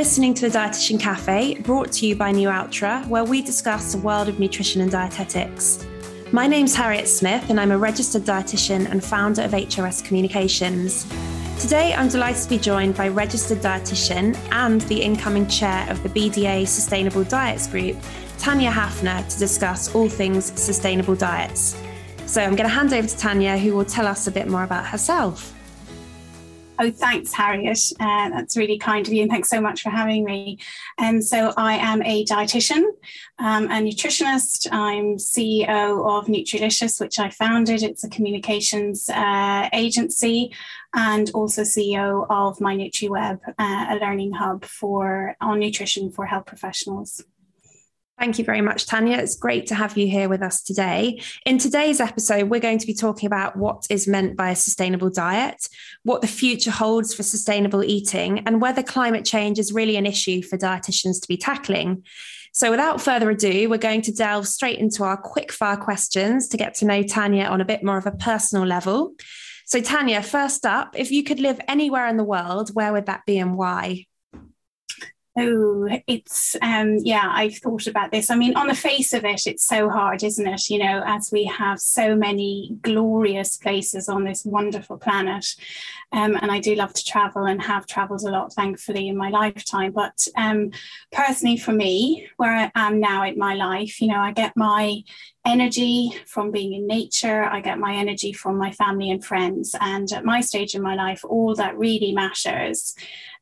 listening to the Dietitian Cafe, brought to you by New Ultra, where we discuss the world of nutrition and dietetics. My name's Harriet Smith, and I'm a registered dietitian and founder of HRS Communications. Today, I'm delighted to be joined by registered dietitian and the incoming chair of the BDA Sustainable Diets Group, Tanya Haffner, to discuss all things sustainable diets. So I'm going to hand over to Tanya, who will tell us a bit more about herself. Oh, thanks, Harriet. Uh, that's really kind of you, and thanks so much for having me. And um, so, I am a dietitian, um, a nutritionist. I'm CEO of Nutrilicious, which I founded. It's a communications uh, agency, and also CEO of my NutriWeb, uh, a learning hub for on nutrition for health professionals. Thank you very much, Tanya. It's great to have you here with us today. In today's episode, we're going to be talking about what is meant by a sustainable diet, what the future holds for sustainable eating, and whether climate change is really an issue for dietitians to be tackling. So, without further ado, we're going to delve straight into our quick fire questions to get to know Tanya on a bit more of a personal level. So, Tanya, first up, if you could live anywhere in the world, where would that be and why? Oh, it's um yeah, I've thought about this. I mean, on the face of it, it's so hard, isn't it? You know, as we have so many glorious places on this wonderful planet. Um, and I do love to travel and have traveled a lot, thankfully, in my lifetime. But um, personally, for me, where I am now in my life, you know, I get my energy from being in nature. I get my energy from my family and friends. And at my stage in my life, all that really matters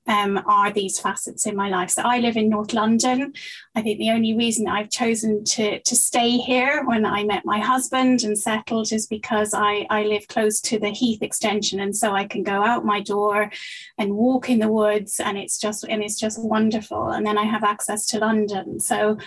um, are these facets in my life. So I live in North London. I think the only reason I've chosen to, to stay here when I met my husband and settled is because I, I live close to the Heath extension. And so I can go out my door and walk in the woods and it's just and it's just wonderful. And then I have access to London. So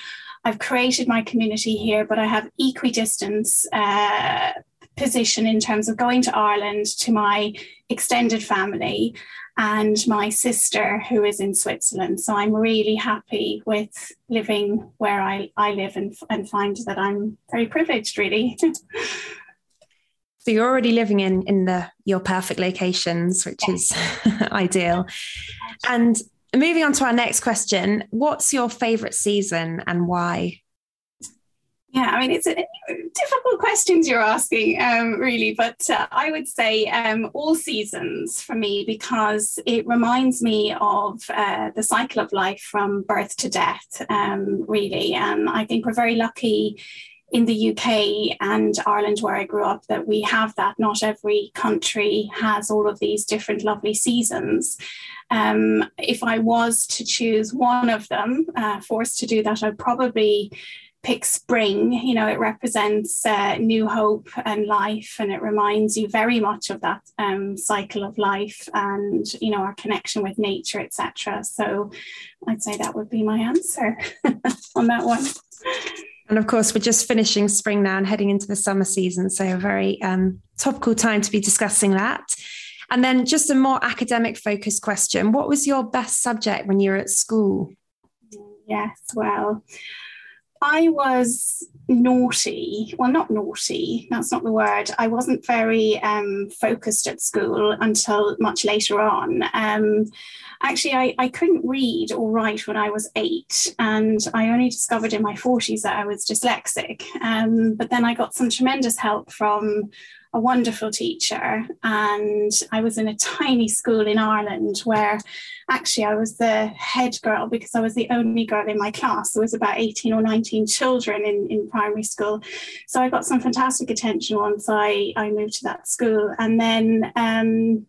I've created my community here, but I have equidistance uh, position in terms of going to Ireland to my extended family and my sister who is in Switzerland. So I'm really happy with living where I, I live and, and find that I'm very privileged, really. so you're already living in in the your perfect locations, which is ideal. And moving on to our next question, what's your favorite season and why? Yeah, I mean, it's a, difficult questions you're asking, um, really, but uh, I would say um, all seasons for me because it reminds me of uh, the cycle of life from birth to death, um, really. And I think we're very lucky in the UK and Ireland, where I grew up, that we have that. Not every country has all of these different lovely seasons. Um, if I was to choose one of them, uh, forced to do that, I'd probably pick spring, you know, it represents uh, new hope and life, and it reminds you very much of that um, cycle of life and you know our connection with nature, etc. So, I'd say that would be my answer on that one. And of course, we're just finishing spring now and heading into the summer season, so a very um, topical time to be discussing that. And then, just a more academic focused question: What was your best subject when you were at school? Yes, well. I was naughty. Well, not naughty, that's not the word. I wasn't very um, focused at school until much later on. Um, actually, I, I couldn't read or write when I was eight, and I only discovered in my 40s that I was dyslexic. Um, but then I got some tremendous help from a wonderful teacher. And I was in a tiny school in Ireland where actually I was the head girl because I was the only girl in my class. There was about 18 or 19 children in, in primary school. So I got some fantastic attention once I, I moved to that school. And then um,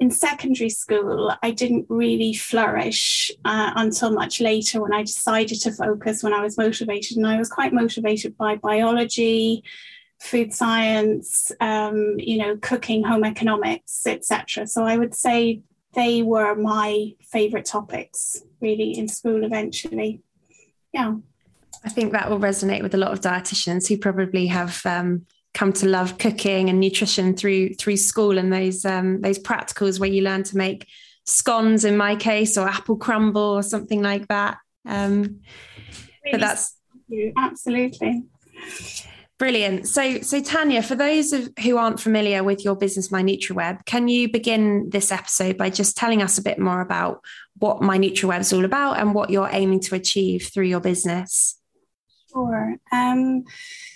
in secondary school, I didn't really flourish uh, until much later when I decided to focus when I was motivated. And I was quite motivated by biology, food science, um, you know, cooking, home economics, etc. So I would say they were my favorite topics really in school eventually. Yeah. I think that will resonate with a lot of dietitians who probably have um, come to love cooking and nutrition through through school and those um, those practicals where you learn to make scones in my case or apple crumble or something like that. Um, really but that's absolutely. Brilliant. So, so Tanya, for those of, who aren't familiar with your business, My NutriWeb, can you begin this episode by just telling us a bit more about what My NutriWeb is all about and what you're aiming to achieve through your business? Sure. Um,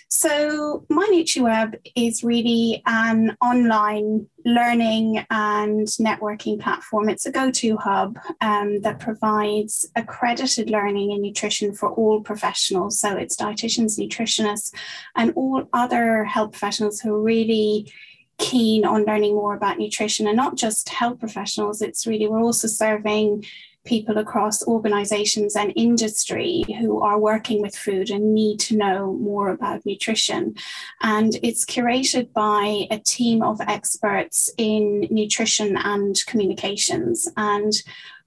so, My NutriWeb is really an online learning and networking platform. It's a go to hub um, that provides accredited learning in nutrition for all professionals. So, it's dietitians, nutritionists, and all other health professionals who are really keen on learning more about nutrition and not just health professionals. It's really, we're also serving people across organizations and industry who are working with food and need to know more about nutrition. And it's curated by a team of experts in nutrition and communications. And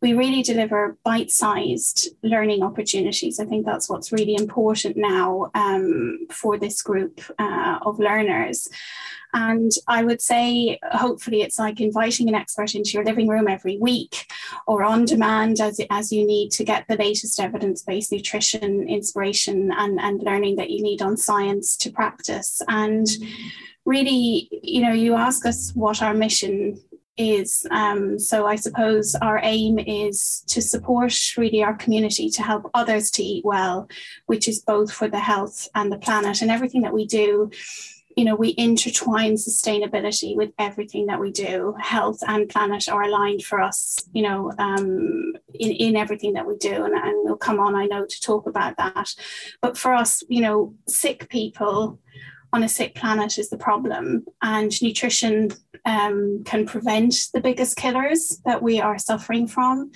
we really deliver bite sized learning opportunities. I think that's what's really important now um, for this group uh, of learners. And I would say, hopefully, it's like inviting an expert into your living room every week or on demand as, as you need to get the latest evidence based nutrition inspiration and, and learning that you need on science to practice. And really, you know, you ask us what our mission is. Um, so I suppose our aim is to support really our community to help others to eat well, which is both for the health and the planet. And everything that we do you know, we intertwine sustainability with everything that we do. Health and planet are aligned for us, you know, um, in, in everything that we do. And, and we'll come on, I know, to talk about that. But for us, you know, sick people on a sick planet is the problem. And nutrition um, can prevent the biggest killers that we are suffering from.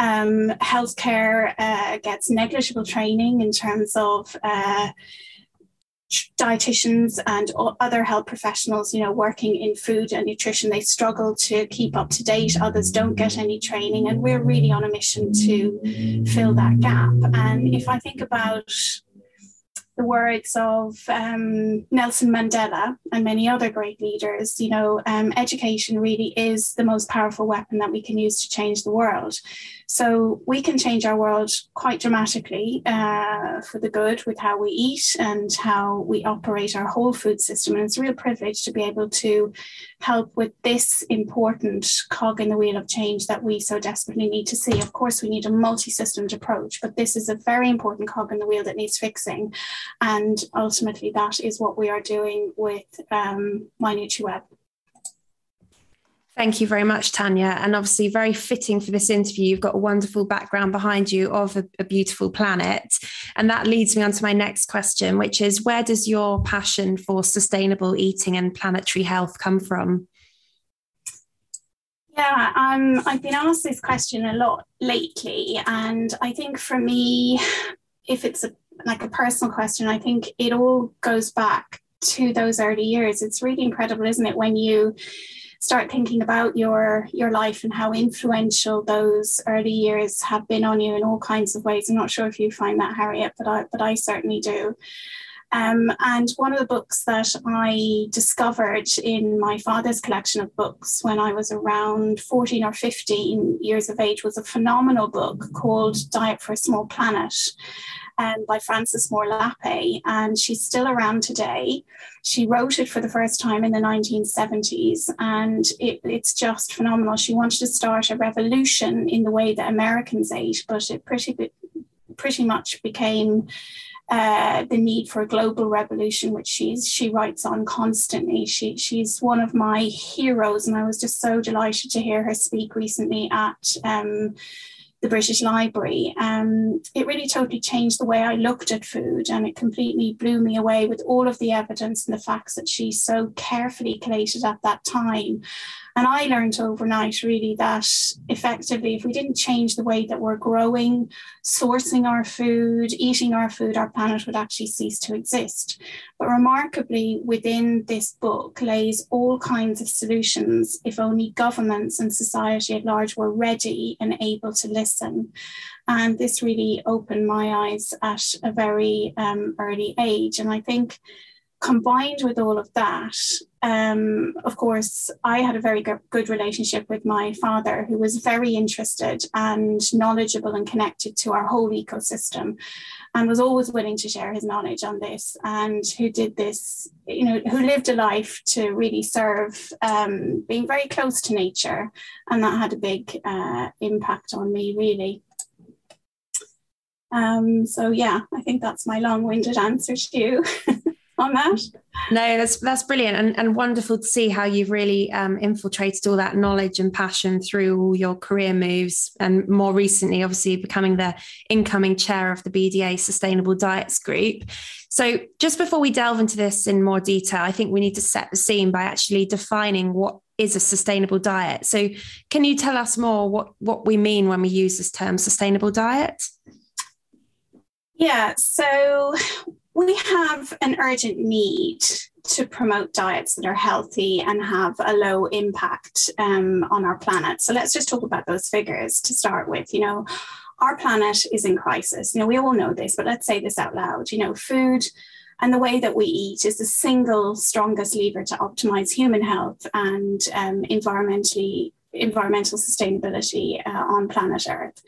Um, healthcare uh, gets negligible training in terms of. Uh, dietitians and other health professionals you know working in food and nutrition they struggle to keep up to date. Others don't get any training and we're really on a mission to fill that gap. And if i think about the words of um, Nelson Mandela and many other great leaders, you know, um, education really is the most powerful weapon that we can use to change the world. So we can change our world quite dramatically uh, for the good with how we eat and how we operate our whole food system. And it's a real privilege to be able to help with this important cog in the wheel of change that we so desperately need to see. Of course, we need a multi systemed approach, but this is a very important cog in the wheel that needs fixing. And ultimately, that is what we are doing with um, My NutriWeb. Thank you very much, Tanya. And obviously, very fitting for this interview. You've got a wonderful background behind you of a, a, beautiful planet. And that leads me on to my next question, which is where does your passion for sustainable eating and planetary health come from? Yeah, um, I've been asked this question a lot lately. And I think for me, if it's a, like a personal question, I think it all goes back to those early years. It's really incredible, isn't it, when you start thinking about your your life and how influential those early years have been on you in all kinds of ways. I'm not sure if you find that, Harriet, but I but I certainly do. Um, and one of the books that I discovered in my father's collection of books when I was around 14 or 15 years of age was a phenomenal book called Diet for a Small Planet um, by Frances Moore Lappé, and she's still around today. She wrote it for the first time in the 1970s, and it, it's just phenomenal. She wanted to start a revolution in the way that Americans ate, but it pretty pretty much became uh, the need for a global revolution, which she's she writes on constantly. She she's one of my heroes, and I was just so delighted to hear her speak recently at um, the British Library. Um, it really totally changed the way I looked at food and it completely blew me away with all of the evidence and the facts that she so carefully collated at that time. And I learned overnight really that effectively, if we didn't change the way that we're growing, sourcing our food, eating our food, our planet would actually cease to exist. But remarkably, within this book lays all kinds of solutions if only governments and society at large were ready and able to listen. And this really opened my eyes at a very um, early age. And I think combined with all of that, um, of course, I had a very good relationship with my father, who was very interested and knowledgeable and connected to our whole ecosystem and was always willing to share his knowledge on this and who did this, you know, who lived a life to really serve um, being very close to nature. And that had a big uh, impact on me, really. Um, so, yeah, I think that's my long winded answer to you. on that. No, that's that's brilliant and, and wonderful to see how you've really um, infiltrated all that knowledge and passion through all your career moves and more recently, obviously becoming the incoming chair of the BDA Sustainable Diets Group. So, just before we delve into this in more detail, I think we need to set the scene by actually defining what is a sustainable diet. So, can you tell us more what what we mean when we use this term sustainable diet? Yeah, so we have an urgent need to promote diets that are healthy and have a low impact um, on our planet. So let's just talk about those figures to start with. You know, our planet is in crisis. You know, we all know this, but let's say this out loud. You know, food and the way that we eat is the single strongest lever to optimize human health and um, environmentally environmental sustainability uh, on planet Earth.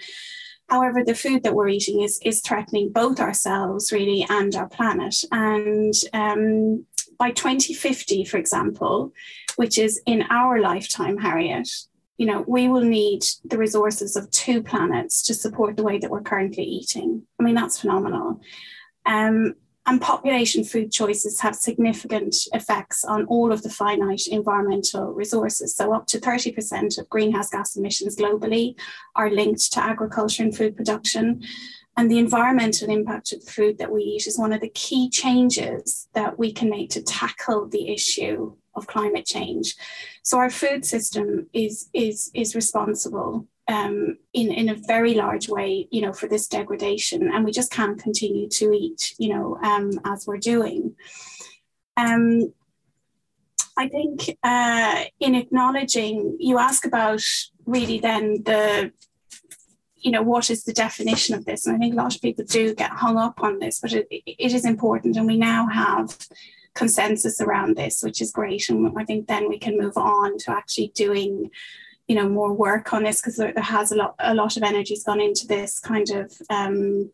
However, the food that we're eating is, is threatening both ourselves, really, and our planet. And um, by 2050, for example, which is in our lifetime, Harriet, you know, we will need the resources of two planets to support the way that we're currently eating. I mean, that's phenomenal. Um, and population food choices have significant effects on all of the finite environmental resources. So, up to 30% of greenhouse gas emissions globally are linked to agriculture and food production. And the environmental impact of the food that we eat is one of the key changes that we can make to tackle the issue of climate change. So our food system is, is, is responsible um, in, in a very large way, you know, for this degradation. And we just can't continue to eat, you know, um, as we're doing. Um, I think uh, in acknowledging, you ask about really then the, you know, what is the definition of this? And I think a lot of people do get hung up on this, but it, it is important. And we now have consensus around this, which is great. And I think then we can move on to actually doing you know more work on this because there, has a lot a lot of energy's gone into this kind of um,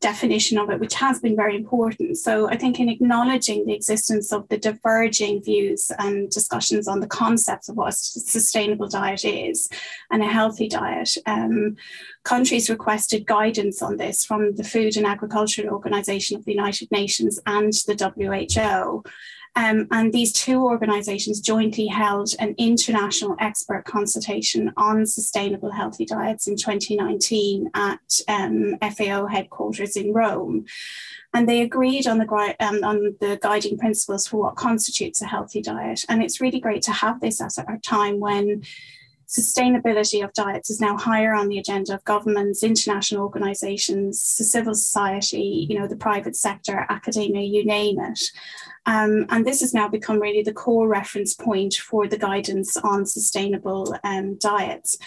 definition of it, which has been very important. So I think in acknowledging the existence of the diverging views and discussions on the concepts of what a sustainable diet is and a healthy diet, um, countries requested guidance on this from the Food and Agriculture Organization of the United Nations and the WHO. Um, and these two organisations jointly held an international expert consultation on sustainable healthy diets in 2019 at um, FAO headquarters in Rome. And they agreed on the, um, on the guiding principles for what constitutes a healthy diet. And it's really great to have this at a time when sustainability of diets is now higher on the agenda of governments, international organizations, civil society, you know, the private sector, academia, you name it. Um, and this has now become really the core reference point for the guidance on sustainable um, diets.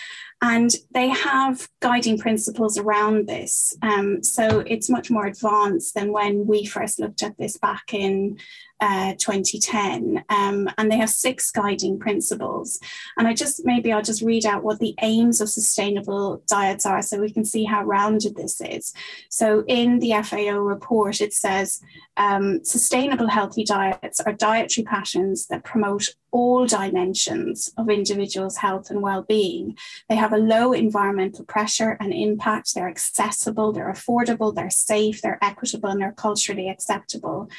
And they have guiding principles around this. Um, so it's much more advanced than when we first looked at this back in uh, 2010. Um, and they have six guiding principles. And I just maybe I'll just read out what the aims of sustainable diets are so we can see how rounded this is. So in the FAO report, it says um, sustainable healthy diets are dietary patterns that promote all dimensions of individuals' health and well-being. They have a low environmental pressure and impact. They're accessible, they're affordable, they're safe, they're equitable, and they're culturally acceptable.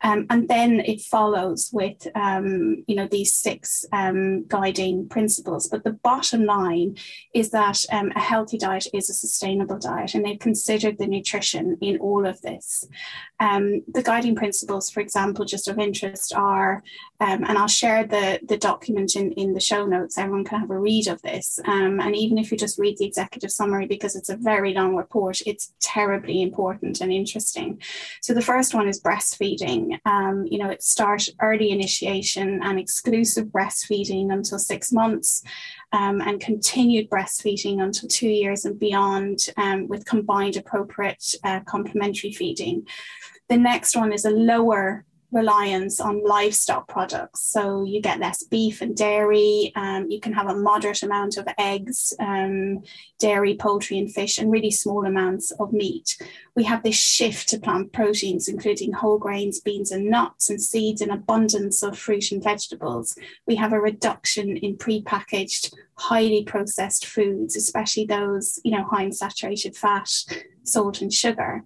Um, and then it follows with um, you know these six um, guiding principles. But the bottom line is that um, a healthy diet is a sustainable diet, and they've considered the nutrition in all of this. Um, the guiding principles, for example, just of interest are, um, and I'll share the, the document in, in the show notes, everyone can have a read of this. Um, and even if you just read the executive summary, because it's a very long report, it's terribly important and interesting. So the first one is breastfeeding. Um, you know, it starts early initiation and exclusive breastfeeding until six months. Um, and continued breastfeeding until two years and beyond um, with combined appropriate uh, complementary feeding. The next one is a lower reliance on livestock products. So you get less beef and dairy. Um, you can have a moderate amount of eggs, um, dairy, poultry, and fish, and really small amounts of meat. We have this shift to plant proteins, including whole grains, beans, and nuts, and seeds, and abundance of fruit and vegetables. We have a reduction in prepackaged, highly processed foods, especially those, you know, high in saturated fat, salt, and sugar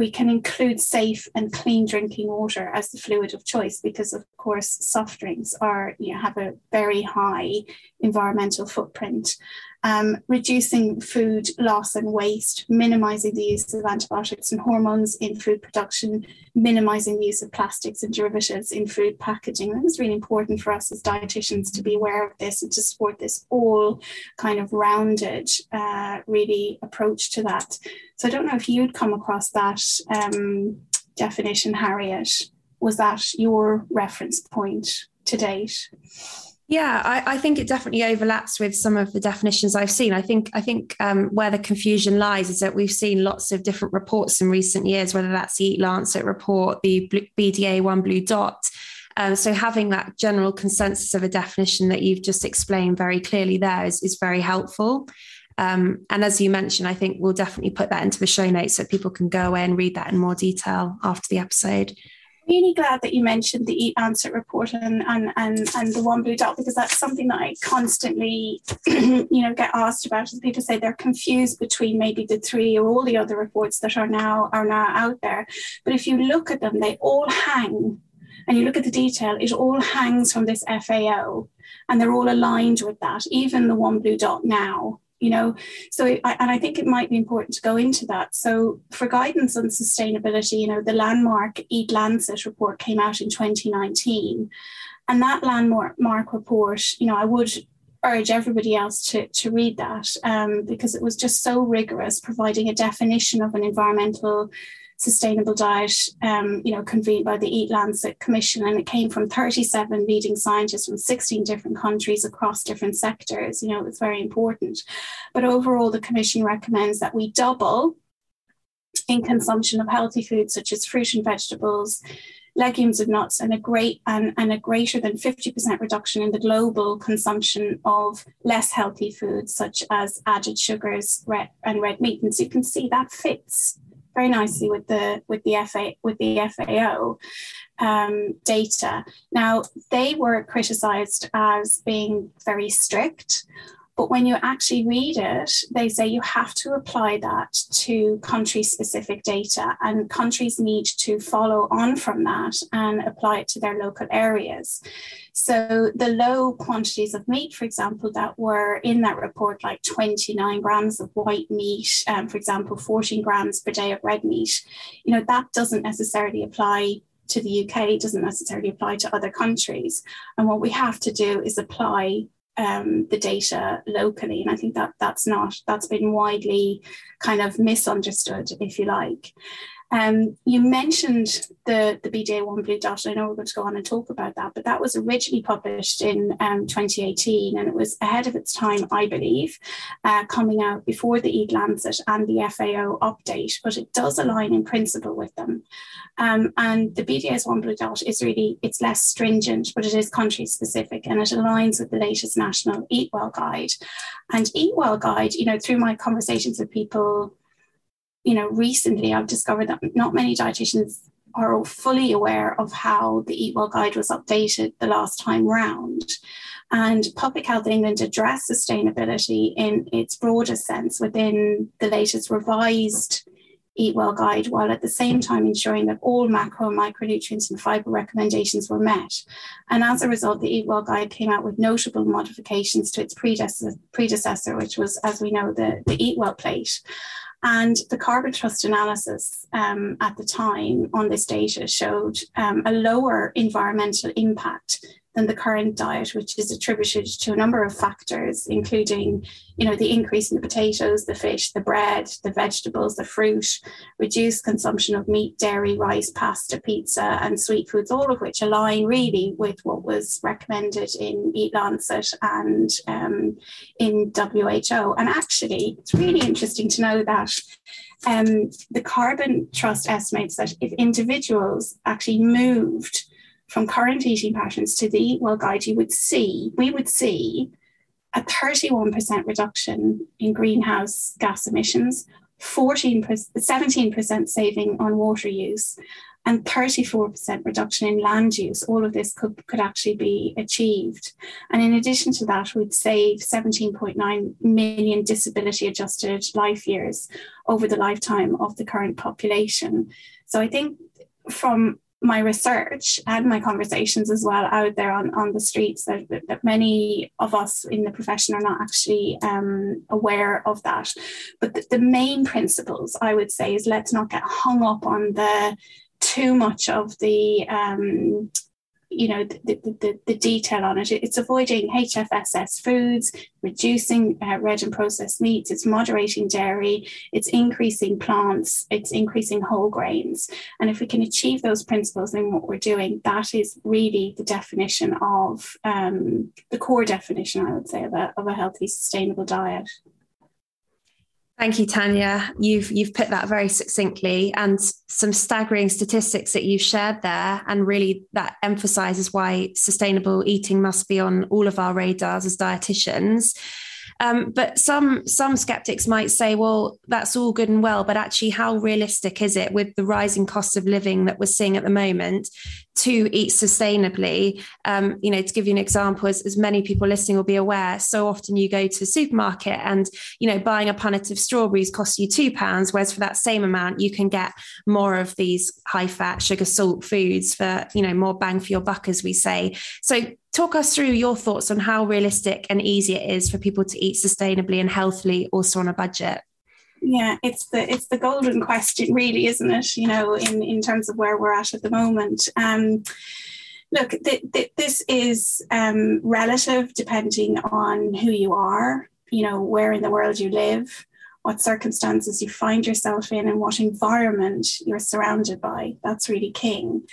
we can include safe and clean drinking water as the fluid of choice because of course soft drinks are you know have a very high environmental footprint um, reducing food loss and waste, minimizing the use of antibiotics and hormones in food production, minimizing the use of plastics and derivatives in food packaging. That is really important for us as dietitians to be aware of this and to support this all kind of rounded, uh, really approach to that. So I don't know if you'd come across that um, definition, Harriet. Was that your reference point to date? Yeah, I, I, think it definitely overlaps with some of the definitions I've seen. I think I think um, where the confusion lies is that we've seen lots of different reports in recent years, whether that's the Eat Lancet report, the BDA One Blue Dot. Um, so having that general consensus of a definition that you've just explained very clearly there is, is very helpful. Um, and as you mentioned, I think we'll definitely put that into the show notes so people can go away and read that in more detail after the episode really glad that you mentioned the Eat Lancet report and and and, and the one blue dot because that's something that I constantly you know get asked about. As people say they're confused between maybe the three or all the other reports that are now are now out there. But if you look at them they all hang and you look at the detail it all hangs from this FAO and they're all aligned with that even the one blue dot now you know? So I, and i think it might be important to go into that. So for guidance on sustainability you know the landmark eat lancet report came out in 2019 and that landmark report you know i would urge everybody else to, to read that um, because it was just so rigorous providing a definition of an environmental sustainable diet, um, you know, convened by the Eat Lancet Commission, and it came from 37 leading scientists from 16 different countries across different sectors. You know, it's very important. But overall, the Commission recommends that we double in consumption of healthy foods such as fruit and vegetables, legumes and nuts, and a great and, and a greater than 50% reduction in the global consumption of less healthy foods such as added sugars red, and red meat. And so you can see that fits very nicely with the with the FA with the FAO um, data. Now they were criticised as being very strict. But when you actually read it, they say you have to apply that to country specific data, and countries need to follow on from that and apply it to their local areas. So, the low quantities of meat, for example, that were in that report, like 29 grams of white meat, um, for example, 14 grams per day of red meat, you know, that doesn't necessarily apply to the UK, doesn't necessarily apply to other countries. And what we have to do is apply um, the data locally. And I think that that's not, that's been widely kind of misunderstood, if you like. Um, you mentioned the, the BDA One Blue Dot. I know we're going to go on and talk about that, but that was originally published in um, 2018 and it was ahead of its time, I believe, uh, coming out before the Eat Lancet and the FAO update, but it does align in principle with them. Um, and the BDA's One Blue Dot is really, it's less stringent, but it is country specific and it aligns with the latest national Eat Well Guide. And Eat Well Guide, you know, through my conversations with people you know, recently I've discovered that not many dietitians are fully aware of how the Eat Well Guide was updated the last time round. And Public Health England addressed sustainability in its broader sense within the latest revised Eat Well Guide, while at the same time ensuring that all macro and micronutrients and fiber recommendations were met. And as a result, the Eat Well Guide came out with notable modifications to its predecessor, predecessor which was, as we know, the, the Eat Well plate. And the carbon trust analysis um, at the time on this data showed um, a lower environmental impact than the current diet, which is attributed to a number of factors, including, you know, the increase in the potatoes, the fish, the bread, the vegetables, the fruit, reduced consumption of meat, dairy, rice, pasta, pizza, and sweet foods, all of which align really with what was recommended in Eat Lancet and um, in WHO. And actually, it's really interesting to know that um, the Carbon Trust estimates that if individuals actually moved from current eating patterns to the Eat Well Guide, you would see, we would see a 31% reduction in greenhouse gas emissions, 14 17% saving on water use, and 34% reduction in land use. All of this could, could actually be achieved. And in addition to that, we'd save 17.9 million disability adjusted life years over the lifetime of the current population. So I think from my research and my conversations as well out there on, on the streets that, that many of us in the profession are not actually um, aware of that. But the, the main principles I would say is let's not get hung up on the too much of the um, you know the, the, the, detail on it. It's avoiding HFSS foods, reducing uh, red and processed meats, it's moderating dairy, it's increasing plants, it's increasing whole grains. And if we can achieve those principles in what we're doing, that is really the definition of um, the core definition, I would say, of a, of a healthy, sustainable diet. Thank you, Tanya. You've you've put that very succinctly, and some staggering statistics that you've shared there, and really that emphasises why sustainable eating must be on all of our radars as dietitians. Um, but some some skeptics might say, well, that's all good and well, but actually, how realistic is it with the rising cost of living that we're seeing at the moment to eat sustainably? Um, you know, to give you an example, as, as many people listening will be aware, so often you go to the supermarket and you know buying a punnet of strawberries costs you two pounds, whereas for that same amount you can get more of these high fat, sugar, salt foods for you know more bang for your buck, as we say. So talk us through your thoughts on how realistic and easy it is for people to eat sustainably and healthily also on a budget yeah it's the it's the golden question really isn't it? You know in in terms of where we're at at the moment. Um look th- th- this is um relative depending on who you are you know where in the world you live what circumstances you find yourself in and what environment you're surrounded by. That's really king.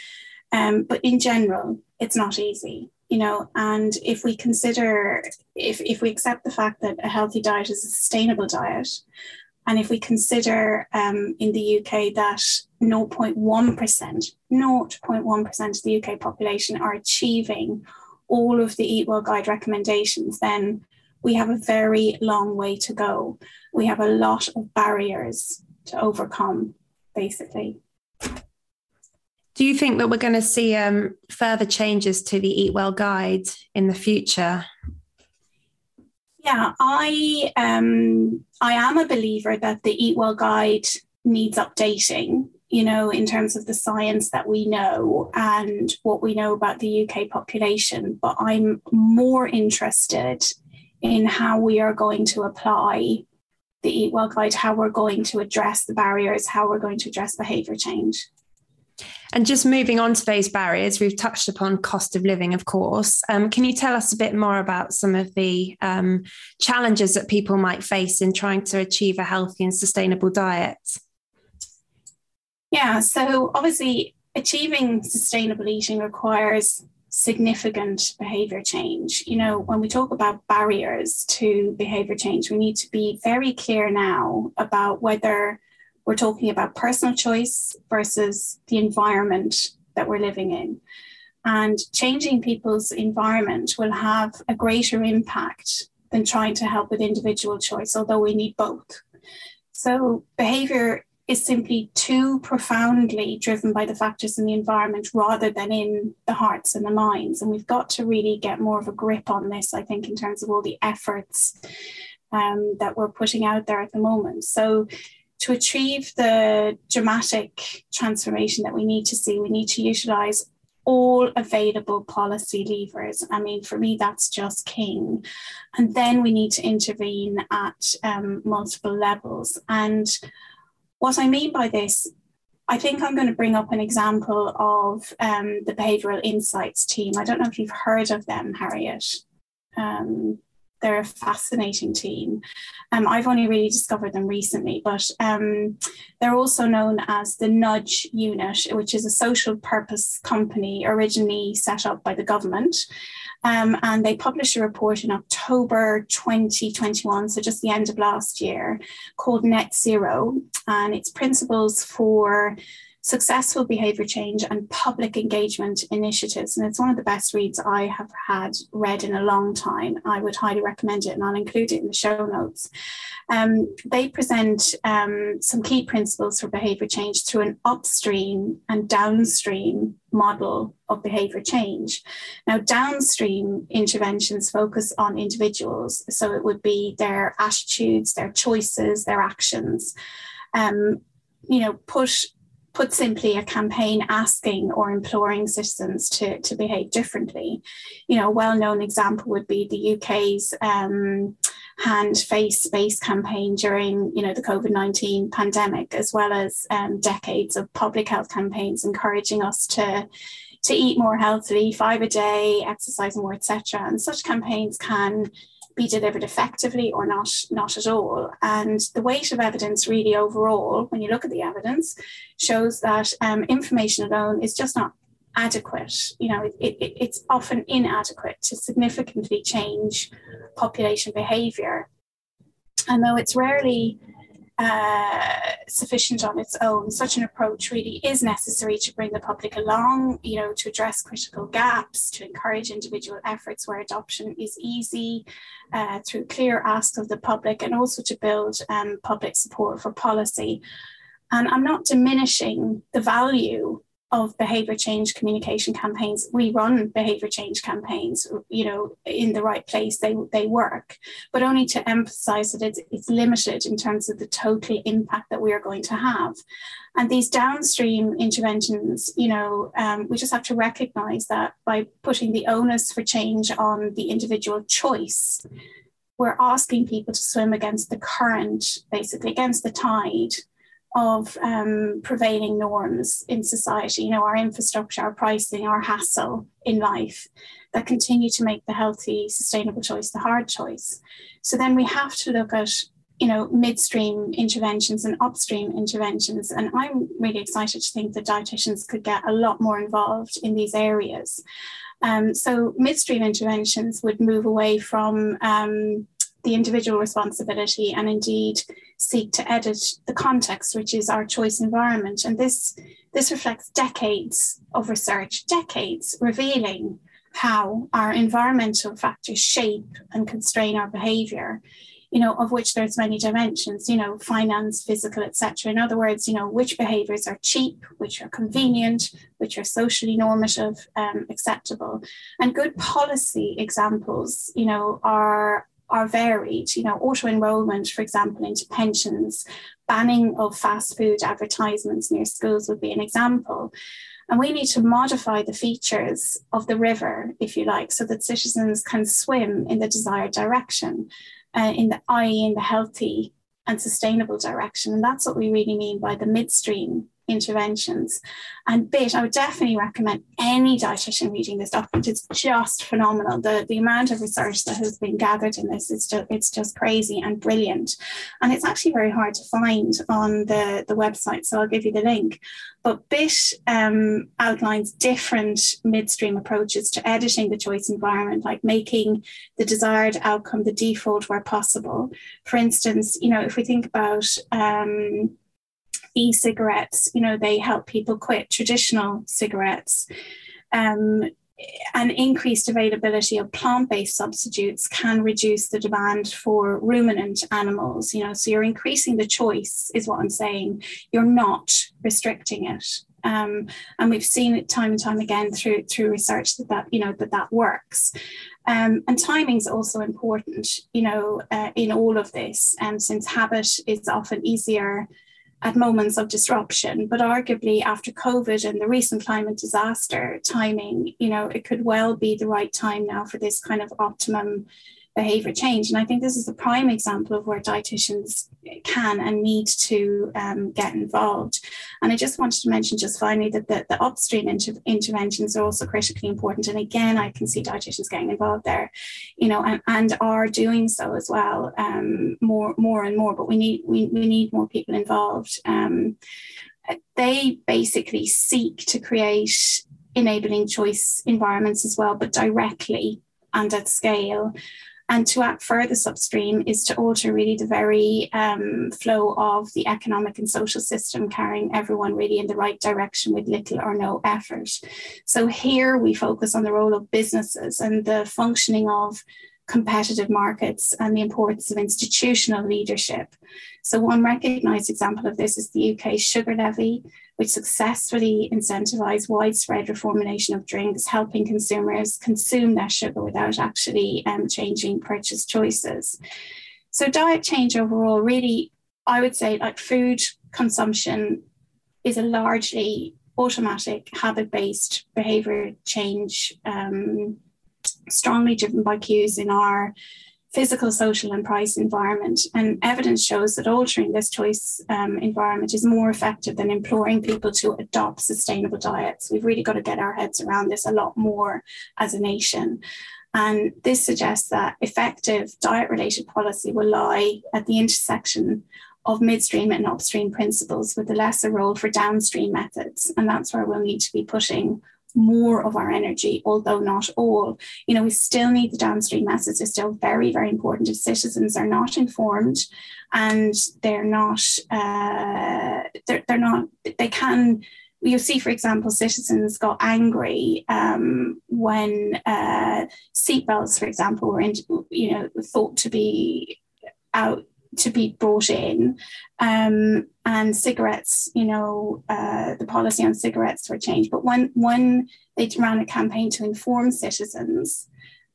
Um, but in general it's not easy you know and if we consider if, if we accept the fact that a healthy diet is a sustainable diet and if we consider um, in the uk that 0.1% 0.1% of the uk population are achieving all of the eat well guide recommendations then we have a very long way to go we have a lot of barriers to overcome basically do you think that we're going to see um, further changes to the Eat Well guide in the future? Yeah, I um, I am a believer that the Eat Well guide needs updating. You know, in terms of the science that we know and what we know about the UK population, but I'm more interested in how we are going to apply the Eat Well guide, how we're going to address the barriers, how we're going to address behavior change. And just moving on to those barriers, we've touched upon cost of living, of course. Um, can you tell us a bit more about some of the um, challenges that people might face in trying to achieve a healthy and sustainable diet? Yeah, so obviously, achieving sustainable eating requires significant behavior change. You know, when we talk about barriers to behavior change, we need to be very clear now about whether we're talking about personal choice versus the environment that we're living in. And changing people's environment will have a greater impact than trying to help with individual choice, although we need both. So, behavior is simply too profoundly driven by the factors in the environment rather than in the hearts and the minds. And we've got to really get more of a grip on this, I think, in terms of all the efforts um, that we're putting out there at the moment. So, to achieve the dramatic transformation that we need to see, we need to utilize all available policy levers. I mean, for me, that's just king. And then we need to intervene at um, multiple levels. And what I mean by this I think I'm going to bring up an example of um, the Behavioral Insights team. I don't know if you've heard of them, Harriet. Um, they're a fascinating team. Um, I've only really discovered them recently, but um, they're also known as the Nudge Unit, which is a social purpose company originally set up by the government. Um, and they published a report in October 2021, so just the end of last year, called Net Zero, and its principles for successful behavior change and public engagement initiatives. And it's one of the best reads I have had read in a long time. I would highly recommend it, and I'll include it in the show notes. Um, they present um, some key principles for behavior change through an upstream and downstream model of behavior change. Now, downstream interventions focus on individuals, so it would be their attitudes, their choices, their actions. Um, you know, push put simply, a campaign asking or imploring citizens to, to behave differently. You know, a well known example would be the UK's um, hand face space campaign during you know the covid-19 pandemic as well as um, decades of public health campaigns encouraging us to to eat more healthily five a day exercise more etc and such campaigns can be delivered effectively or not, not at all. And the weight of evidence, really, overall, when you look at the evidence, shows that um, information alone is just not adequate. You know, it, it, it's often inadequate to significantly change population behavior. And though it's rarely uh, sufficient on its own. Such an approach really is necessary to bring the public along, you know, to address critical gaps, to encourage individual efforts where adoption is easy, uh, through clear asks of the public, and also to build um, public support for policy. And I'm not diminishing the value of behavior change communication campaigns. We run behavior change campaigns you know in the right place. They they work. But only to emphasize that it's, it's limited in terms of the total impact that we are going to have. And these downstream interventions you know um, we just have to recognize that by putting the onus for change on the individual choice we're asking people to swim against the current basically against the tide of um, prevailing norms in society, you know, our infrastructure, our pricing, our hassle in life that continue to make the healthy, sustainable choice the hard choice. So then we have to look at, you know, midstream interventions and upstream interventions. And I'm really excited to think that dietitians could get a lot more involved in these areas. Um, so midstream interventions would move away from um, the individual responsibility and indeed seek to edit the context, which is our choice environment. And this, this reflects decades of research, decades revealing how our environmental factors shape and constrain our behavior you know of which there's many dimensions you know finance physical etc in other words you know which behaviors are cheap which are convenient which are socially normative um, acceptable and good policy examples you know are are varied. You know, auto enrollment, for example, into pensions, banning of fast food advertisements near schools would be an example. And we need to modify the features of the river, if you like, so that citizens can swim in the desired direction, uh, in the i.e., in the healthy and sustainable direction. And that's what we really mean by the midstream interventions. And BIT, I would definitely recommend any dietitian reading this document. It's just phenomenal. The, the amount of research that has been gathered in this is just it's just crazy and brilliant. And it's actually very hard to find on the, the website. So I'll give you the link. But BIT um, outlines different midstream approaches to editing the choice environment, like making the desired outcome the default where possible. For instance, you know, if we think about um, e-cigarettes, you know, they help people quit traditional cigarettes. Um, and increased availability of plant-based substitutes can reduce the demand for ruminant animals you know so you're increasing the choice is what i'm saying. You're not restricting it. Um, and we've seen it time and time again through through research that that you know that that works. Um, and timing is also important you know uh, in all of this. And since habit is often easier at moments of disruption. But arguably, after COVID and the recent climate disaster timing, you know, it could well be the right time now for this kind of optimum behavior change. And I think this is a prime example of where dietitians can and need to um, get involved. And I just wanted to mention just finally that the, the upstream inter- interventions are also critically important. And again, I can see dietitians getting involved there, you know, and, and are doing so as well, um, more more and more. But we need we, we need more people involved. Um, they basically seek to create enabling choice environments as well, but directly and at scale. And to act further upstream is to alter really the very um, flow of the economic and social system, carrying everyone really in the right direction with little or no effort. So here we focus on the role of businesses and the functioning of competitive markets and the importance of institutional leadership. So, one recognised example of this is the UK sugar levy, which successfully incentivized widespread reformulation of drinks, helping consumers consume less sugar without actually um, changing purchase choices. So, diet change overall, really, I would say, like food consumption is a largely automatic, habit based behavior change, um, strongly driven by cues in our physical, social, and price environment. And evidence shows that altering this choice um, environment is more effective than imploring people to adopt sustainable diets. We've really got to get our heads around this a lot more as a nation. And this suggests that effective diet related policy will lie at the intersection of midstream and upstream principles with a lesser role for downstream methods. And that's where we'll need to be putting more of our energy, although not all. You know, we still need the downstream methods. They're still very, very important if citizens are not informed and they're not, uh, they're, they're not, they can you'll see, for example, citizens got angry um, when uh, seatbelts, for example, were in, you know thought to be out to be brought in. Um, and cigarettes, you know, uh, the policy on cigarettes were changed. But when, when they ran a campaign to inform citizens,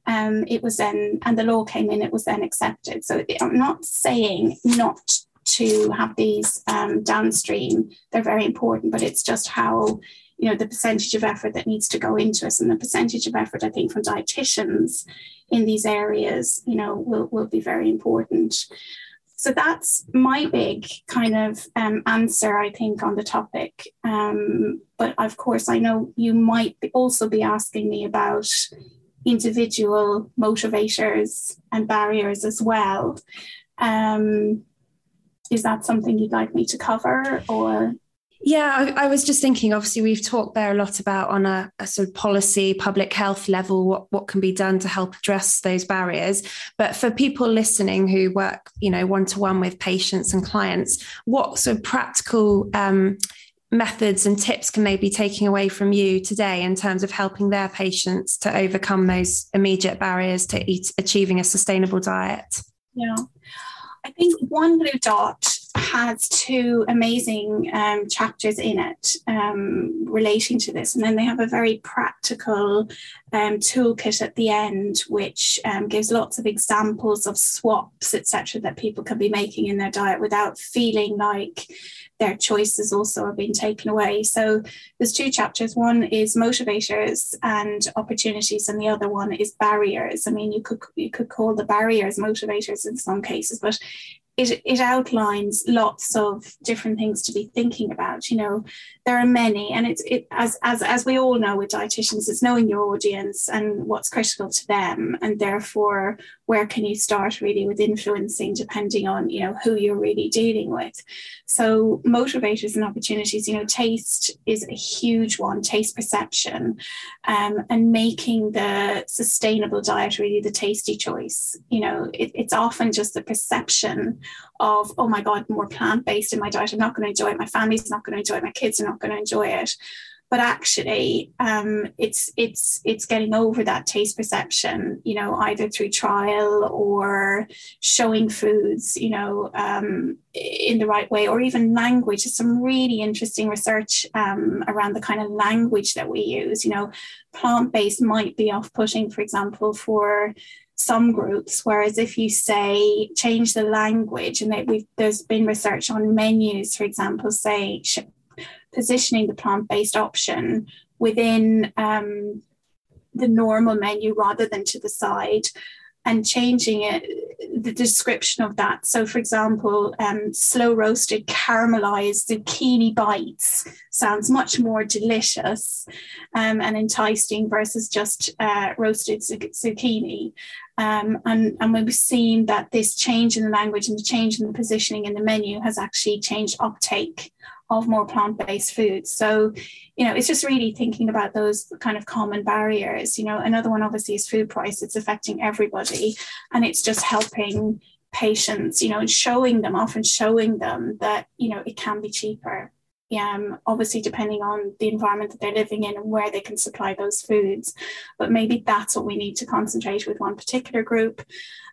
um, it was then, and the law came in, it was then accepted. So I'm not saying not to have these um, downstream, they're very important, but it's just how you know the percentage of effort that needs to go into us and the percentage of effort i think from dietitians in these areas you know will, will be very important so that's my big kind of um, answer, I think, on the topic. Um, but of course, I know you might also be asking me about individual motivators and barriers as well. Um, is that something you'd like me to cover or? Yeah, I, I, was just thinking. Obviously, we've talked there a lot about on a, a, sort of policy, public health level, what what can be done to help address those barriers. But for people listening who work, you know, one to one with patients and clients, what sort of practical um, methods and tips can they be taking away from you today in terms of helping their patients to overcome those immediate barriers to eat, achieving a sustainable diet? Yeah, I think one blue dot has two amazing um, chapters in it um, relating to this. And then they have a very practical um, toolkit at the end, which um, gives lots of examples of swaps, etc., that people can be making in their diet without feeling like their choices also are being taken away. So there's two chapters. One is motivators and opportunities, and the other one is barriers. I mean, you could you could call the barriers motivators in some cases, but it, it outlines lots of different things to be thinking about you know there are many and it's it as as as we all know with dietitians it's knowing your audience and what's critical to them and therefore where can you start really with influencing depending on you know who you're really dealing with so motivators and opportunities you know taste is a huge one taste perception um, and making the sustainable diet really the tasty choice you know it, it's often just the perception of, oh my God, more plant based in my diet. I'm not going to enjoy it. My family's not going to enjoy it. My kids are not going to enjoy it. But actually, um, it's it's it's getting over that taste perception, you know, either through trial or showing foods, you know, um, in the right way, or even language. There's some really interesting research um, around the kind of language that we use. You know, plant based might be off putting, for example, for some groups. Whereas if you say change the language, and they, there's been research on menus, for example, say positioning the plant based option within um, the normal menu rather than to the side. and changing it the description of that. So, for example, um, slow roasted caramelized zucchini bites sounds much more delicious um, and enticing versus just uh, roasted zucchini. Um, and, and we've seen that this change in the language and the change in the positioning in the menu has actually changed uptake of more plant-based foods. So, you know, it's just really thinking about those kind of common barriers. You know, another one obviously is food price. It's affecting everybody, and it's just helping patients, you know, and showing them, often showing them that you know it can be cheaper. Um, obviously depending on the environment that they're living in and where they can supply those foods. But maybe that's what we need to concentrate with one particular group.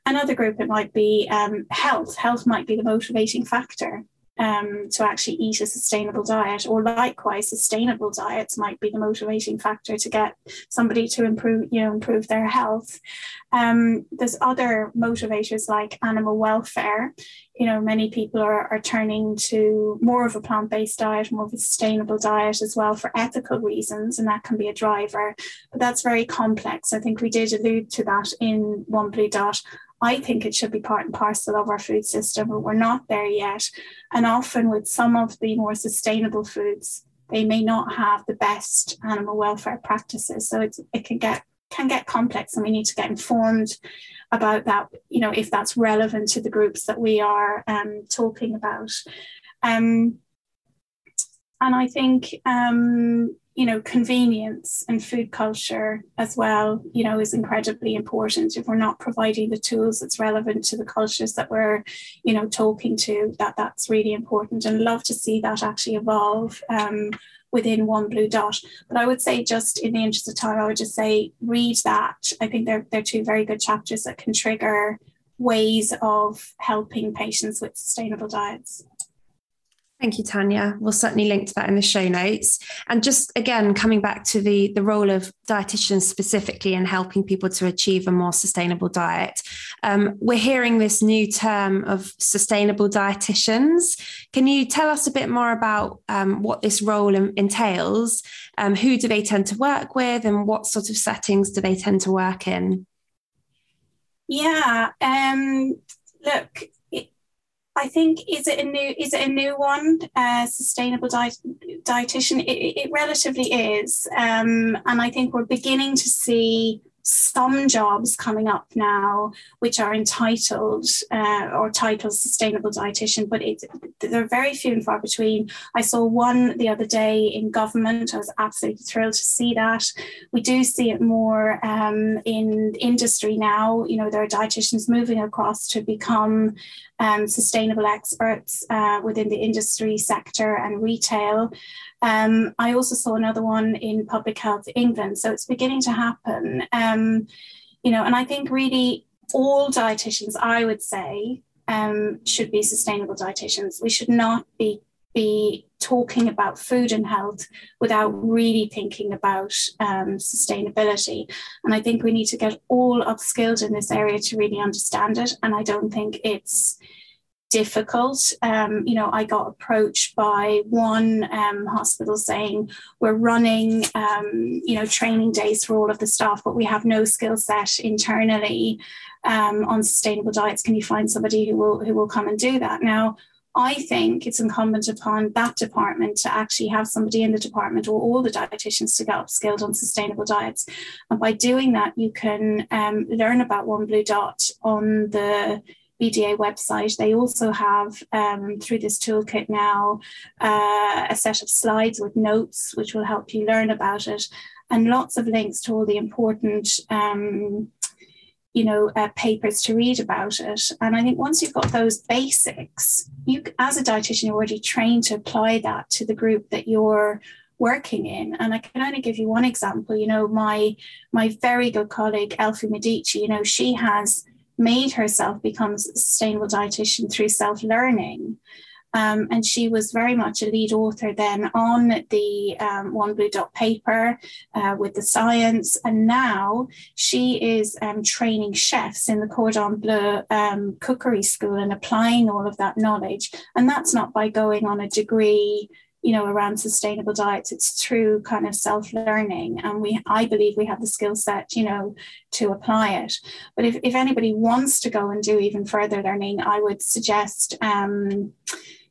Another group, it might be um, health. Health might be the motivating factor um, to actually eat a sustainable diet, or likewise, sustainable diets might be the motivating factor to get somebody to improve, you know, improve their health. Um, there's other motivators like animal welfare. You know, many people are, are turning to more of a plant-based diet, more of a sustainable diet as well for ethical reasons, and that can be a driver. But that's very complex. I think we did allude to that in One Blue Dot I think it should be part and parcel of our food system, but we're not there yet. And often with some of the more sustainable foods, they may not have the best animal welfare practices. So it can get can get complex and we need to get informed about that, you know, if that's relevant to the groups that we are um, talking about. Um, and I think um, you know, convenience and food culture as well, you know, is incredibly important. If we're not providing the tools that's relevant to the cultures that we're, you know, talking to, that that's really important. And love to see that actually evolve um, within one blue dot. But I would say just in the interest of time, I would just say read that. I think they're they're two very good chapters that can trigger ways of helping patients with sustainable diets. Thank you, Tanya. We'll certainly link to that in the show notes. And just again, coming back to the, the role of dietitians specifically in helping people to achieve a more sustainable diet, um, we're hearing this new term of sustainable dietitians. Can you tell us a bit more about um, what this role entails? Um, who do they tend to work with, and what sort of settings do they tend to work in? Yeah, um, look, I think is it a new is it a new one? Uh, sustainable diet, dietitian. It, it relatively is, um, and I think we're beginning to see some jobs coming up now which are entitled uh, or titled sustainable dietitian but it, they're very few and far between. I saw one the other day in government. I was absolutely thrilled to see that. We do see it more um, in industry now. You know there are dietitians moving across to become um, sustainable experts uh, within the industry sector and retail um, I also saw another one in Public Health England. So it's beginning to happen. Um, you know, and I think really all dietitians, I would say, um, should be sustainable dietitians. We should not be be talking about food and health without really thinking about um, sustainability. And I think we need to get all upskilled in this area to really understand it. And I don't think it's difficult. Um, you know, I got approached by one um, hospital saying, We're running, um, you know, training days for all of the staff, but we have no skill set internally um, on sustainable diets. Can you find somebody who will, who will come and do that? Now, I think it's incumbent upon that department to actually have somebody in the department or all the dietitians to get upskilled on sustainable diets. And by doing that, you can um, learn about One Blue Dot on the BDA website. They also have, um, through this toolkit now, uh, a set of slides with notes which will help you learn about it, and lots of links to all the important. Um, you know, uh, papers to read about it. And I think once you've got those basics, you, as a dietitian, you're already trained to apply that to the group that you're working in. And I can only give you one example. You know, my my very good colleague Elfie Medici, you know, she has made herself become a sustainable dietitian through self learning. Um, and she was very much a lead author then on the um, One Blue Dot paper uh, with the science. And now she is um, training chefs in the Cordon Bleu um, cookery school and applying all of that knowledge. And that's not by going on a degree you know around sustainable diets it's through kind of self-learning and we i believe we have the skill set you know to apply it but if, if anybody wants to go and do even further learning i would suggest um,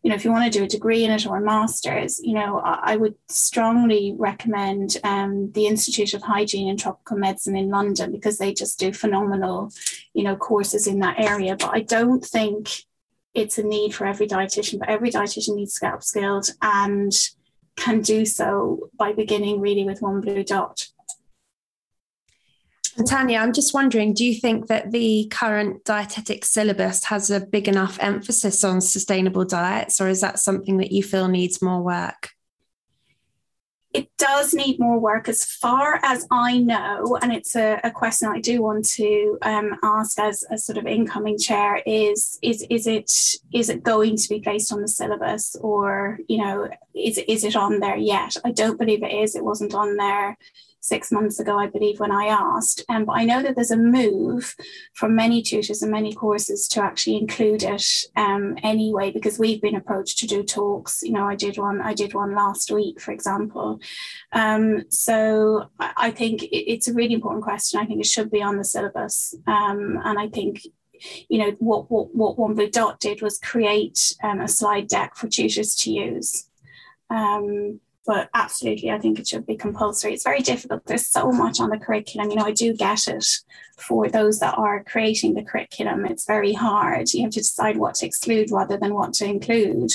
you know, if you want to do a degree in it or a master's, you know, I, would strongly recommend um, the Institute of Hygiene and Tropical Medicine in London because they just do phenomenal, you know, courses in that area. But I don't think it's a need for every dietitian, but every dietitian needs to get upskilled and can do so by beginning really with one blue dot. Tanya, I'm just wondering do you think that the current dietetic syllabus has a big enough emphasis on sustainable diets, or is that something that you feel needs more work? It does need more work, as far as I know, and it's a, a question I do want to um, ask as a sort of incoming chair: is is is it is it going to be placed on the syllabus, or you know, is is it on there yet? I don't believe it is. It wasn't on there six months ago, I believe, when I asked. Um, but I know that there's a move from many tutors and many courses to actually include it um, anyway, because we've been approached to do talks. You know, I did one, I did one last week, for example. Um, so I think it's a really important question. I think it should be on the syllabus. Um, and I think you know what what what one blue dot did was create um, a slide deck for tutors to use um, but absolutely, I think it should be compulsory. It's very difficult. There's so much on the curriculum. You know, I do get it for those that are creating the curriculum. It's very hard. You have to decide what to exclude rather than what to include.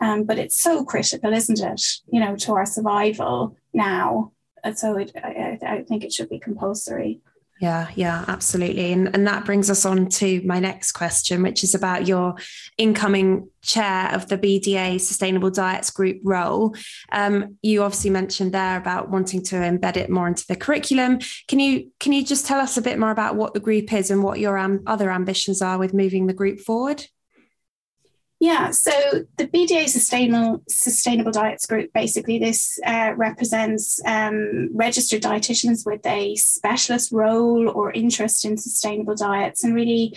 Um, but it's so critical, isn't it? You know, to our survival now. And so it, I, I think it should be compulsory. Yeah, yeah, absolutely. And, and that brings us on to my next question, which is about your incoming chair of the BDA Sustainable Diets Group role. Um, you obviously mentioned there about wanting to embed it more into the curriculum. Can you can you just tell us a bit more about what the group is and what your um, other ambitions are with moving the group forward? Yeah, so the BDA Sustainable Sustainable Diets Group basically this uh, represents um, registered dietitians with a specialist role or interest in sustainable diets, and really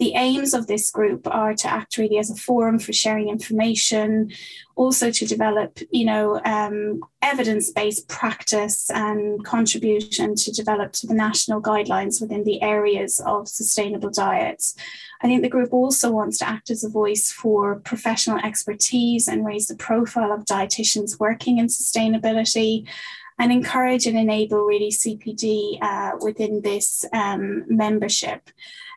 the aims of this group are to act really as a forum for sharing information, also to develop, you know, um, evidence-based practice and contribution to develop to the national guidelines within the areas of sustainable diets. I think the group also wants to act as a voice for professional expertise and raise the profile of dietitians working in sustainability and encourage and enable really CPD uh, within this um, membership.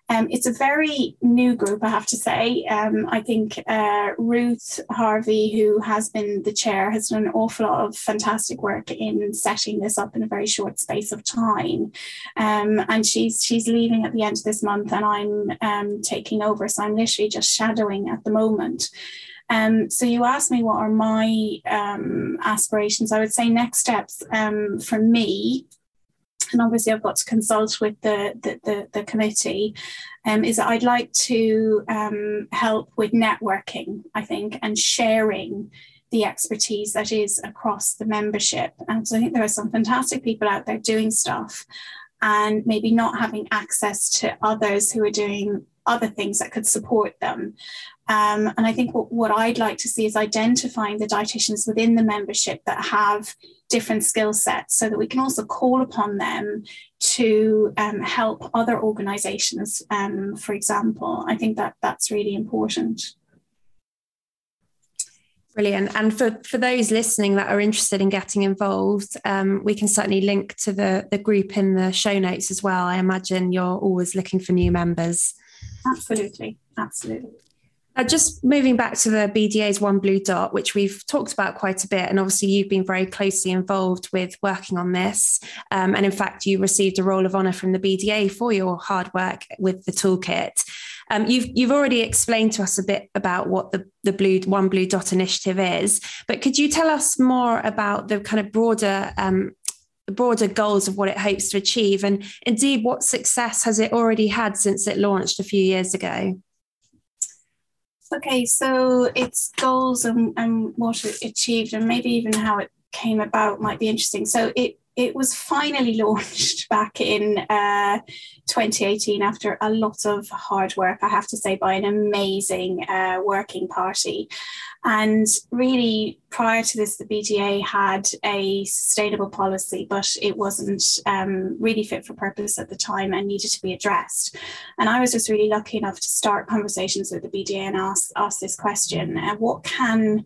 Um, it's a very new group, I have to say. Um, I think uh, Ruth Harvey, who has been the chair, has done an awful lot of fantastic work in setting this up in a very short space of time. Um, and she's she's leaving at the end of this month, and I'm um, taking over. So I'm literally just shadowing at the moment. Um, so you asked me what are my um, aspirations. I would say next steps um, for me and obviously I've got to consult with the the, the, the committee, um, is that I'd like to um, help with networking, I think, and sharing the expertise that is across the membership. And so I think there are some fantastic people out there doing stuff and maybe not having access to others who are doing other things that could support them. Um, and I think what, what I'd like to see is identifying the dietitians within the membership that have different skill sets so that we can also call upon them to um, help other organizations, um, for example. I think that that's really important. Brilliant. And for, for those listening that are interested in getting involved, um, we can certainly link to the, the group in the show notes as well. I imagine you're always looking for new members. Absolutely. Absolutely. Uh, just moving back to the BDA's One Blue Dot, which we've talked about quite a bit, and obviously you've been very closely involved with working on this. Um, and in fact, you received a Roll of Honour from the BDA for your hard work with the toolkit. Um, you've you've already explained to us a bit about what the the Blue One Blue Dot initiative is, but could you tell us more about the kind of broader um, broader goals of what it hopes to achieve, and indeed what success has it already had since it launched a few years ago? Okay, so its goals and, and what it achieved, and maybe even how it came about might be interesting. So it it was finally launched back in uh, 2018 after a lot of hard work, I have to say, by an amazing uh, working party. And really, prior to this, the BDA had a sustainable policy, but it wasn't um, really fit for purpose at the time and needed to be addressed. And I was just really lucky enough to start conversations with the BDA and ask, ask this question uh, what can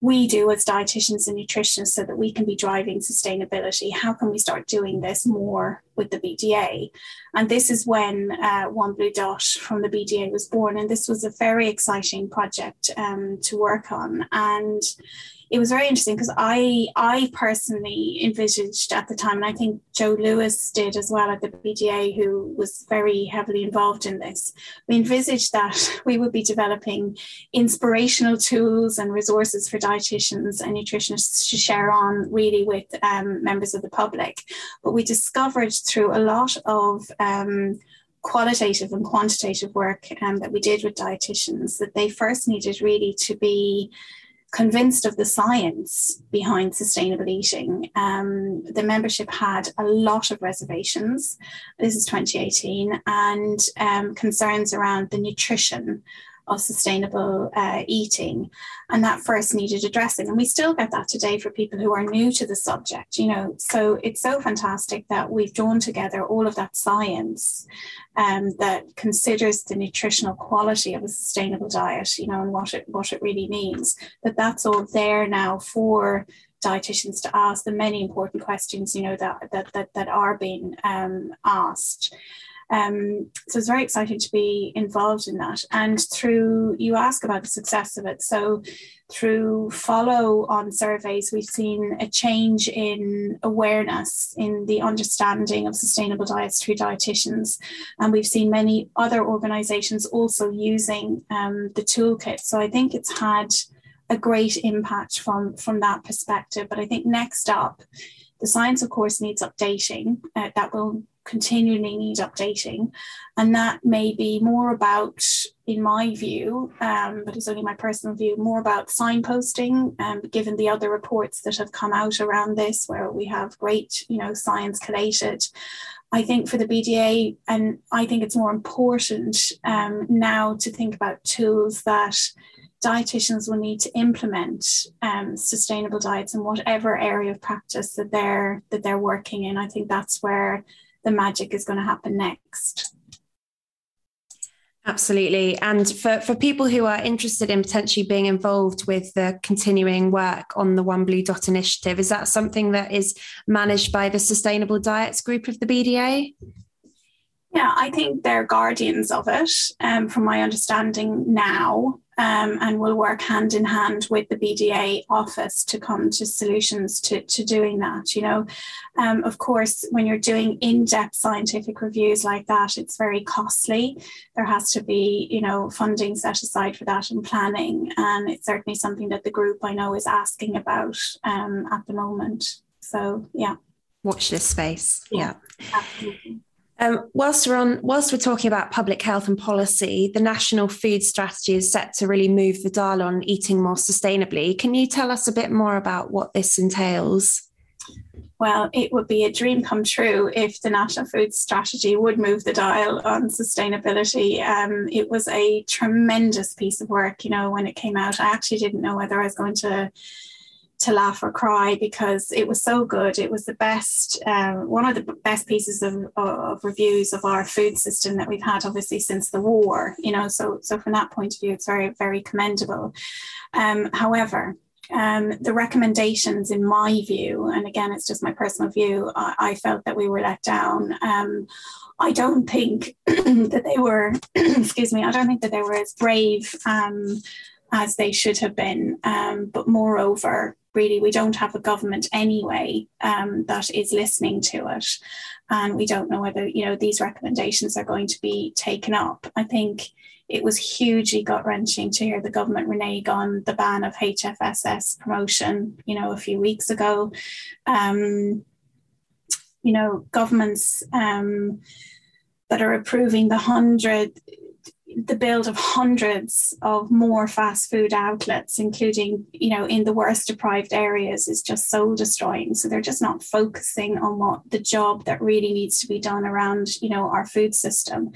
we do as dietitians and nutritionists so that we can be driving sustainability? How can we start doing this more with the BDA? And this is when uh, One Blue Dot from the BDA was born. And this was a very exciting project um, to work on. And it was very interesting because I I personally envisaged at the time, and I think Joe Lewis did as well at the BDA, who was very heavily involved in this. We envisaged that we would be developing inspirational tools and resources for dietitians and nutritionists to share on really with um, members of the public. But we discovered through a lot of um, qualitative and quantitative work um, that we did with dietitians that they first needed really to be convinced of the science behind sustainable eating. Um, the membership had a lot of reservations. This is 2018, and um, concerns around the nutrition of sustainable uh, eating. And that first needed addressing. And we still get that today for people who are new to the subject, you know. So it's so fantastic that we've drawn together all of that science um, that considers the nutritional quality of a sustainable diet, you know, and what it what it really means. That that's all there now for dietitians to ask the many important questions, you know, that that that, that are being um, asked. Um, so it's very exciting to be involved in that. And through, you ask about the success of it. So through follow on surveys, we've seen a change in awareness in the understanding of sustainable diets through dietitians. And we've seen many other organizations also using um, the toolkit. So I think it's had a great impact from, from that perspective. But I think next up, the science, of course, needs updating. Uh, that will continually need updating. And that may be more about, in my view, um, but it's only my personal view, more about signposting, um, given the other reports that have come out around this, where we have great, you know, science collated. I think for the BDA, and I think it's more important um, now to think about tools that dietitians will need to implement um, sustainable diets in whatever area of practice that they're that they're working in. I think that's where the magic is going to happen next. Absolutely. And for, for people who are interested in potentially being involved with the continuing work on the One Blue Dot initiative, is that something that is managed by the Sustainable Diets group of the BDA? Yeah, I think they're guardians of it, um, from my understanding now um, and will work hand in hand with the BDA office to come to solutions to, to doing that. You know, um, of course, when you're doing in-depth scientific reviews like that, it's very costly. There has to be, you know, funding set aside for that and planning, and it's certainly something that the group I know is asking about um, at the moment. So yeah. Watch this space. Yeah. yeah. Um, whilst we're on, whilst we're talking about public health and policy, the national food strategy is set to really move the dial on eating more sustainably. Can you tell us a bit more about what this entails? Well, it would be a dream come true if the national food strategy would move the dial on sustainability. Um, it was a tremendous piece of work. You know, when it came out, I actually didn't know whether I was going to to laugh or cry because it was so good. It was the best, um, one of the best pieces of, of, reviews of our food system that we've had, obviously, since the war. You know, so so from that point of view, it's very very commendable. Um, however. Um, the recommendations, in my view, and again, it's just my personal view, I, I felt that we were let down. Um, I don't think that they were, excuse me, I don't think that they were as brave um, as they should have been. Um, but moreover, really, we don't have a government anyway um, that is listening to it. And we don't know whether, you know, these recommendations are going to be taken up. I think it was hugely gut wrenching to hear the government renege on the ban of HFSS promotion, you know, a few weeks ago. Um, you know, governments um, that are approving the hundred the build of hundreds of more fast food outlets, including, you know, in the worst deprived areas, is just soul destroying. So they're just not focusing on what the job that really needs to be done around, you know, our food system.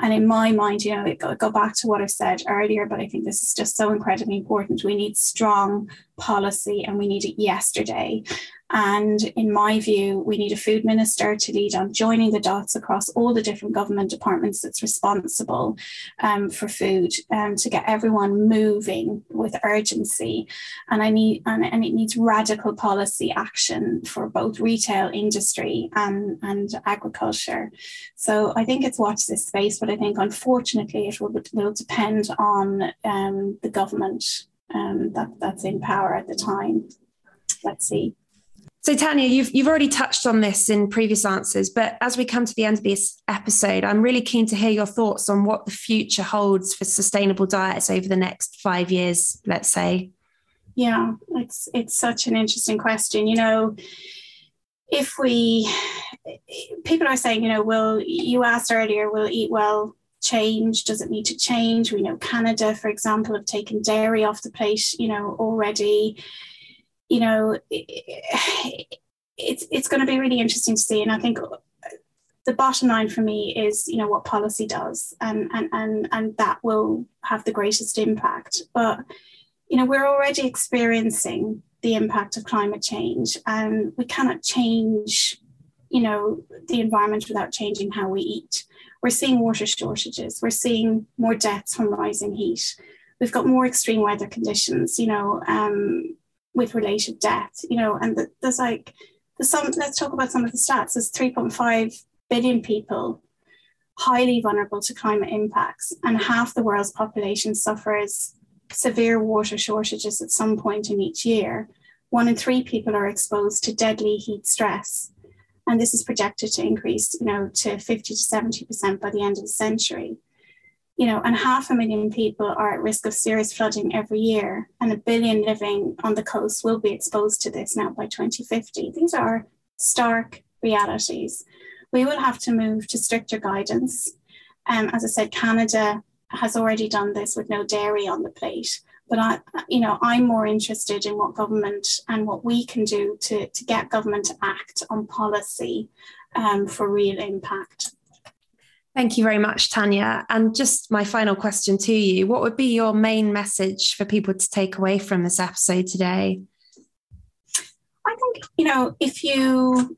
And in my mind, you know, it go, go back to what I said earlier, but I think this is just so incredibly important. We need strong policy and we need it yesterday. And in my view, we need a food minister to lead on joining the dots across all the different government departments that's responsible um, for food um, to get everyone moving with urgency. And I need and, and it needs radical policy action for both retail industry and, and agriculture. So I think it's watch this space, but I think unfortunately it will, will depend on um, the government um, that, that's in power at the time. Let's see. So Tanya, you've you've already touched on this in previous answers, but as we come to the end of this episode, I'm really keen to hear your thoughts on what the future holds for sustainable diets over the next five years, let's say. Yeah, it's it's such an interesting question. You know, if we people are saying, you know, will you asked earlier, will Eatwell change? Does it need to change? We know Canada, for example, have taken dairy off the plate, you know, already you know, it, it's it's going to be really interesting to see. And I think the bottom line for me is, you know, what policy does, and and and and that will have the greatest impact. But you know, we're already experiencing the impact of climate change, and we cannot change, you know, the environment without changing how we eat. We're seeing water shortages. We're seeing more deaths from rising heat. We've got more extreme weather conditions. You know, um, with related death, you know, and the, there's like, there's some, let's talk about some of the stats. There's 3.5 billion people highly vulnerable to climate impacts, and half the world's population suffers severe water shortages at some point in each year. One in three people are exposed to deadly heat stress. And this is projected to increase, you know, to 50 to 70% by the end of the century you know, and half a million people are at risk of serious flooding every year, and a billion living on the coast will be exposed to this now by 2050. These are stark realities. We will have to move to stricter guidance. Um, as I said, Canada has already done this with no dairy on the plate. But I, you know, I'm more interested in what government and what we can do to, to get government to act on policy um, for real impact. Thank you very much, Tanya. And just my final question to you what would be your main message for people to take away from this episode today? I think, you know, if you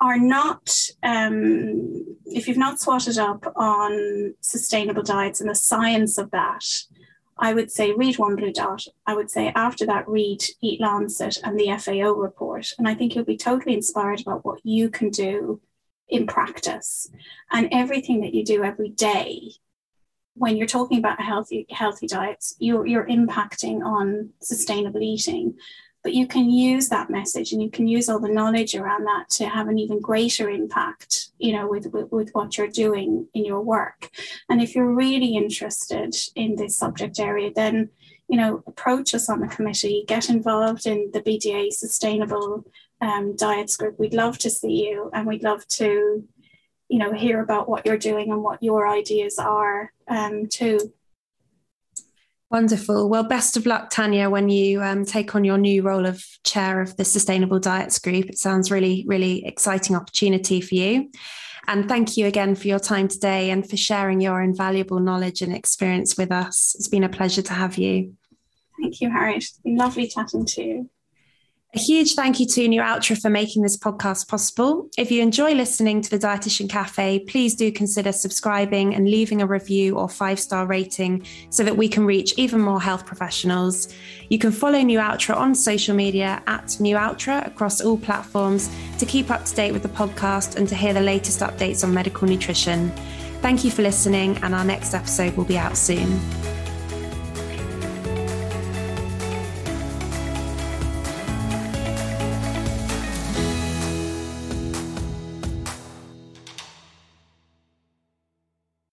are not, um, if you've not swatted up on sustainable diets and the science of that, I would say read One Blue Dot. I would say after that, read Eat Lancet and the FAO report. And I think you'll be totally inspired about what you can do in practice and everything that you do every day when you're talking about healthy healthy diets you're, you're impacting on sustainable eating but you can use that message and you can use all the knowledge around that to have an even greater impact you know with, with, with what you're doing in your work and if you're really interested in this subject area then you know approach us on the committee get involved in the bda sustainable um, diets group. We'd love to see you and we'd love to, you know, hear about what you're doing and what your ideas are um, too. Wonderful. Well, best of luck, Tanya, when you um, take on your new role of chair of the Sustainable Diets Group. It sounds really, really exciting opportunity for you. And thank you again for your time today and for sharing your invaluable knowledge and experience with us. It's been a pleasure to have you. Thank you, Harriet. It's been lovely chatting to you. A huge thank you to Nualtra for making this podcast possible. If you enjoy listening to the Dietitian Cafe, please do consider subscribing and leaving a review or five star rating so that we can reach even more health professionals. You can follow Nualtra on social media at Nualtra across all platforms to keep up to date with the podcast and to hear the latest updates on medical nutrition. Thank you for listening, and our next episode will be out soon.